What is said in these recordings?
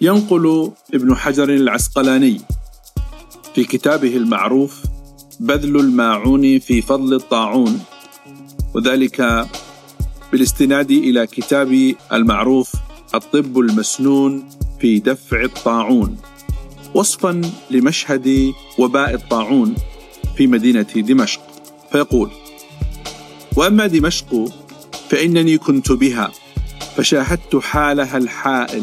ينقل ابن حجر العسقلاني في كتابه المعروف بذل الماعون في فضل الطاعون وذلك بالاستناد إلى كتاب المعروف الطب المسنون في دفع الطاعون وصفا لمشهد وباء الطاعون في مدينة دمشق. فيقول وأما دمشق فإنني كنت بها فشاهدت حالها الحائل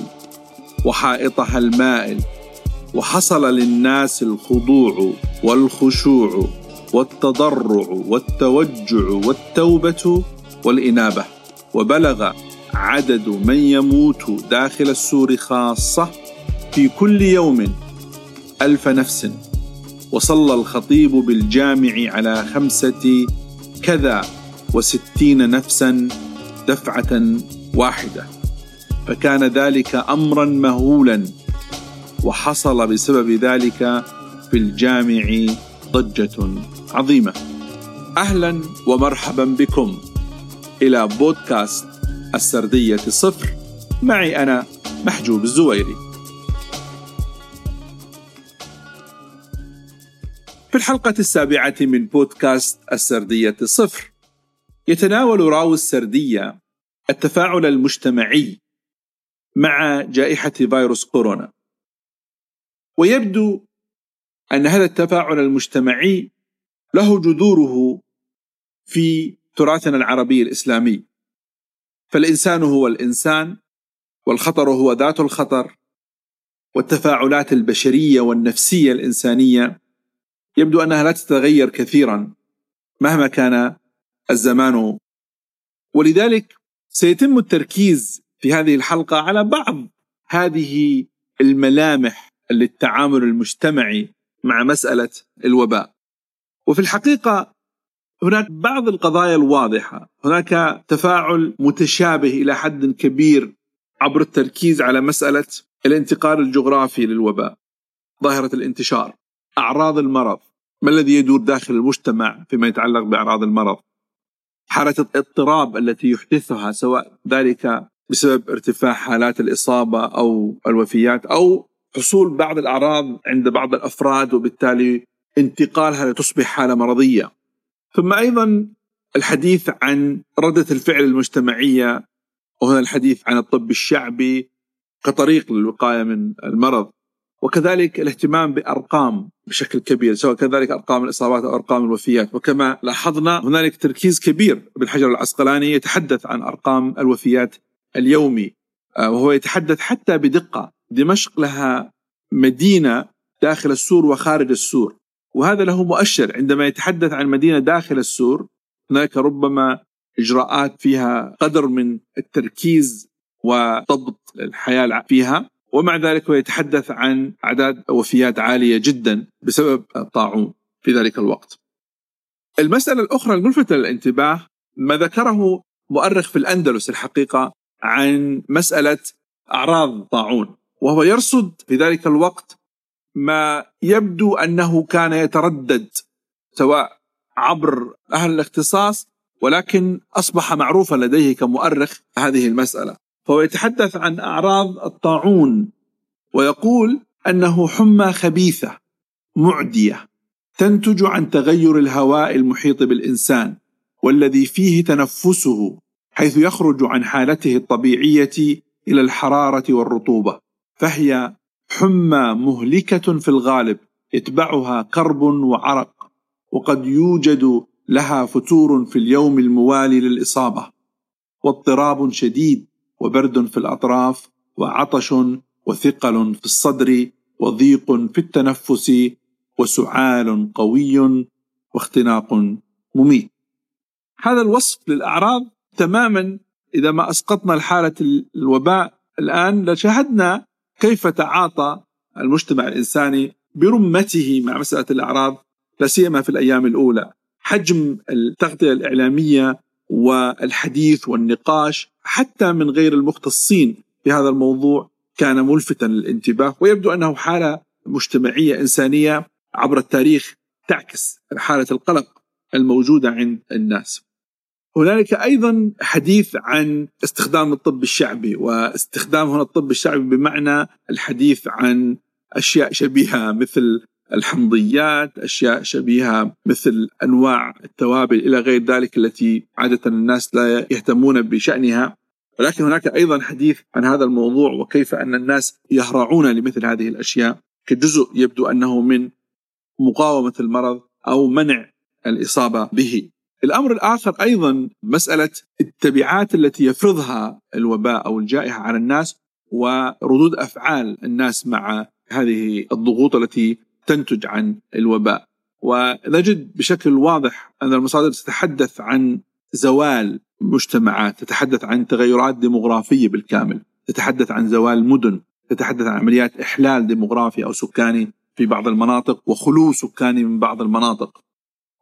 وحائطها المائل وحصل للناس الخضوع والخشوع والتضرع والتوجع والتوبة والإنابة وبلغ عدد من يموت داخل السور خاصة في كل يوم ألف نفس. وصلى الخطيب بالجامع على خمسة كذا وستين نفسا دفعة واحدة. فكان ذلك امرا مهولا وحصل بسبب ذلك في الجامع ضجة عظيمة. أهلا ومرحبا بكم إلى بودكاست السردية صفر. معي أنا محجوب الزويري. في الحلقة السابعة من بودكاست السردية صفر يتناول راوي السردية التفاعل المجتمعي مع جائحة فيروس كورونا. ويبدو أن هذا التفاعل المجتمعي له جذوره في تراثنا العربي الإسلامي. فالإنسان هو الإنسان والخطر هو ذات الخطر والتفاعلات البشرية والنفسية الإنسانية يبدو أنها لا تتغير كثيرا مهما كان الزمان. ولذلك سيتم التركيز في هذه الحلقة على بعض هذه الملامح للتعامل المجتمعي مع مسألة الوباء. وفي الحقيقة هناك بعض القضايا الواضحة، هناك تفاعل متشابه إلى حد كبير عبر التركيز على مسألة الانتقال الجغرافي للوباء. ظاهرة الانتشار، أعراض المرض، ما الذي يدور داخل المجتمع فيما يتعلق بأعراض المرض؟ حالة الاضطراب التي يحدثها سواء ذلك بسبب ارتفاع حالات الإصابة أو الوفيات أو حصول بعض الأعراض عند بعض الأفراد وبالتالي انتقالها لتصبح حالة مرضية. ثم أيضا الحديث عن ردة الفعل المجتمعية وهنا الحديث عن الطب الشعبي كطريق للوقاية من المرض وكذلك الاهتمام بأرقام بشكل كبير سواء كذلك أرقام الإصابات أو أرقام الوفيات وكما لاحظنا هنالك تركيز كبير بالحجر العسقلاني يتحدث عن أرقام الوفيات اليومي آه، وهو يتحدث حتى بدقة. دمشق لها مدينة داخل السور وخارج السور. وهذا له مؤشر. عندما يتحدث عن مدينة داخل السور هناك ربما إجراءات فيها قدر من التركيز وضبط الحياة فيها. ومع ذلك هو يتحدث عن أعداد وفيات عالية جدا بسبب الطاعون في ذلك الوقت. المسألة الأخرى الملفته للانتباه ما ذكره مؤرخ في الأندلس الحقيقة عن مسألة أعراض الطاعون وهو يرصد في ذلك الوقت ما يبدو أنه كان يتردد سواء عبر أهل الاختصاص ولكن أصبح معروفا لديه كمؤرخ هذه المسألة. فهو يتحدث عن أعراض الطاعون ويقول أنه حمى خبيثة معدية تنتج عن تغير الهواء المحيط بالإنسان والذي فيه تنفسه. حيث يخرج عن حالته الطبيعية إلى الحرارة والرطوبة فهي حمى مهلكة في الغالب يتبعها كرب وعرق وقد يوجد لها فتور في اليوم الموالي للإصابة. واضطراب شديد وبرد في الأطراف وعطش وثقل في الصدر وضيق في التنفس وسعال قوي واختناق مميت. هذا الوصف للأعراض تماما إذا ما أسقطنا الحاله الوباء الآن لشاهدنا كيف تعاطى المجتمع الإنساني برمته مع مسألة الأعراض لا سيما في الأيام الأولى حجم التغطية الإعلامية والحديث والنقاش حتى من غير المختصين في هذا الموضوع كان ملفتا للانتباه ويبدو أنه حالة مجتمعية إنسانية عبر التاريخ تعكس حالة القلق الموجودة عند الناس. هنالك أيضا حديث عن استخدام الطب الشعبي واستخدام هنا الطب الشعبي بمعنى الحديث عن أشياء شبيهة مثل الحمضيات، أشياء شبيهة مثل أنواع التوابل إلى غير ذلك التي عادة الناس لا يهتمون بشأنها، ولكن هناك أيضا حديث عن هذا الموضوع وكيف أن الناس يهرعون لمثل هذه الأشياء كجزء يبدو أنه من مقاومة المرض أو منع الإصابة به. الأمر الآخر أيضا مسألة التبعات التي يفرضها الوباء أو الجائحة على الناس وردود أفعال الناس مع هذه الضغوط التي تنتج عن الوباء. ونجد بشكل واضح أن المصادر تتحدث عن زوال مجتمعات تتحدث عن تغيرات ديموغرافية بالكامل تتحدث عن زوال مدن تتحدث عن عمليات إحلال ديموغرافي أو سكاني في بعض المناطق وخلو سكاني من بعض المناطق.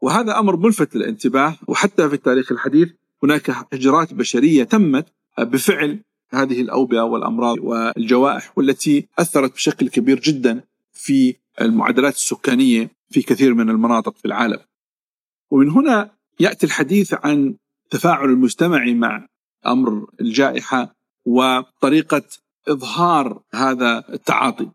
وهذا أمر ملفت للانتباه وحتى في التاريخ الحديث هناك هجرات بشرية تمت بفعل هذه الأوبئة والأمراض والجوائح والتي أثرت بشكل كبير جدا في المعدلات السكانية في كثير من المناطق في العالم. ومن هنا يأتي الحديث عن التفاعل المجتمعي مع أمر الجائحة وطريقة إظهار هذا التعاطي.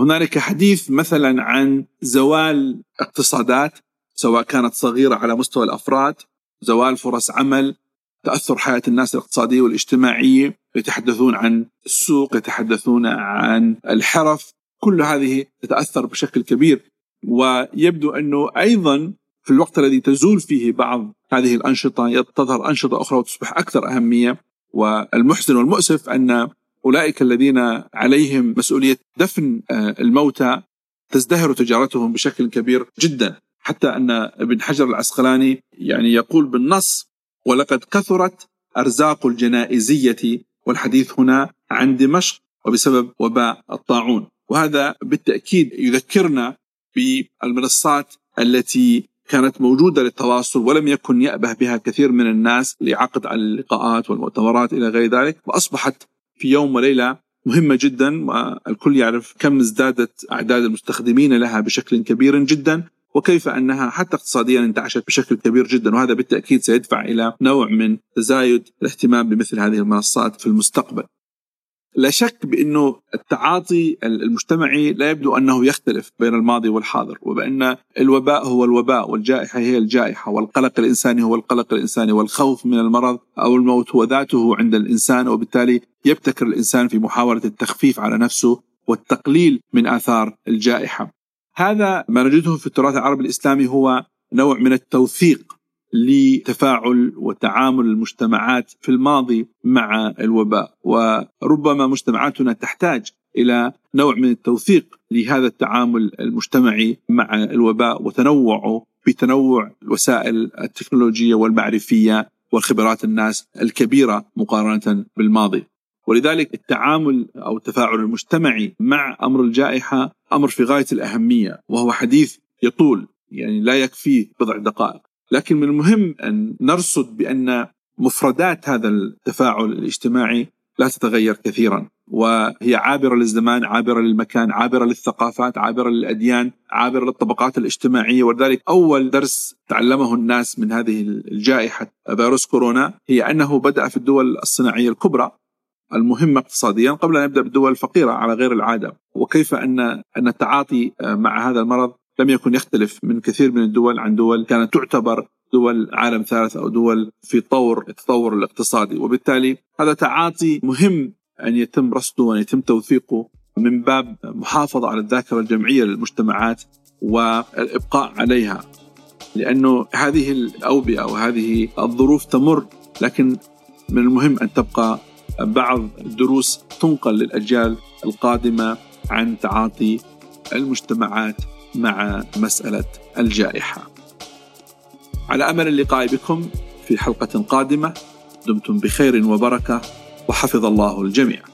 هنالك حديث مثلا عن زوال اقتصادات سواء كانت صغيرة على مستوى الأفراد، زوال فرص عمل، تأثر حياة الناس الاقتصادية والاجتماعية، يتحدثون عن السوق، يتحدثون عن الحرف، كل هذه تتأثر بشكل كبير. ويبدو أنه أيضا في الوقت الذي تزول فيه بعض هذه الأنشطة تظهر أنشطة أخرى وتصبح أكثر أهمية. والمحزن والمؤسف أن أولئك الذين عليهم مسؤولية دفن آه، الموتى تزدهر تجارتهم بشكل كبير جدا. حتى أن ابن حجر العسقلاني يعني يقول بالنص ولقد كثرت أرزاق الجنائزية والحديث هنا عن دمشق وبسبب وباء الطاعون. وهذا بالتأكيد يذكرنا بالمنصات التي كانت موجودة للتواصل ولم يكن يأبه بها كثير من الناس لعقد على اللقاءات والمؤتمرات إلى غير ذلك وأصبحت في يوم وليلة مهمة جدا والكل يعرف كم ازدادت أعداد المستخدمين لها بشكل كبير جدا. وكيف أنها حتى اقتصاديا انتعشت بشكل كبير جدا وهذا بالتأكيد سيدفع إلى نوع من تزايد الاهتمام بمثل هذه المنصات في المستقبل لا شك بأنه التعاطي المجتمعي لا يبدو أنه يختلف بين الماضي والحاضر وبأن الوباء هو الوباء والجائحة هي الجائحة والقلق الإنساني هو القلق الإنساني والخوف من المرض أو الموت هو ذاته عند الإنسان وبالتالي يبتكر الإنسان في محاولة التخفيف على نفسه والتقليل من آثار الجائحة. هذا ما نجده في التراث العربي الإسلامي هو نوع من التوثيق لتفاعل وتعامل المجتمعات في الماضي مع الوباء وربما مجتمعاتنا تحتاج إلى نوع من التوثيق لهذا التعامل المجتمعي مع الوباء وتنوعه بتنوع الوسائل التكنولوجية والمعرفية وخبرات الناس الكبيرة مقارنة بالماضي. ولذلك التعامل أو التفاعل المجتمعي مع أمر الجائحة أمر في غاية الأهمية وهو حديث يطول يعني لا يكفيه بضع دقائق. لكن من المهم أن نرصد بأن مفردات هذا التفاعل الاجتماعي لا تتغير كثيرا وهي عابرة للزمان عابرة للمكان عابرة للثقافات عابرة للأديان عابرة للطبقات الاجتماعية. ولذلك أول درس تعلمه الناس من هذه الجائحة فيروس كورونا هي أنه بدأ في الدول الصناعية الكبرى المهمة اقتصاديا قبل أن يبدأ بالدول الفقيرة على غير العادة. وكيف أن أن التعاطي مع هذا المرض لم يكن يختلف من كثير من الدول عن دول كانت تعتبر دول عالم ثالث أو دول في طور التطور الاقتصادي. وبالتالي هذا تعاطي مهم أن يتم رصده وأن يتم توثيقه من باب محافظة على الذاكرة الجمعية للمجتمعات والإبقاء عليها. لأنه هذه الأوبئة وهذه الظروف تمر لكن من المهم أن تبقى بعض الدروس تنقل للأجيال القادمة عن تعاطي المجتمعات مع مسألة الجائحة. على أمل اللقاء بكم في حلقة قادمة دمتم بخير وبركة وحفظ الله الجميع.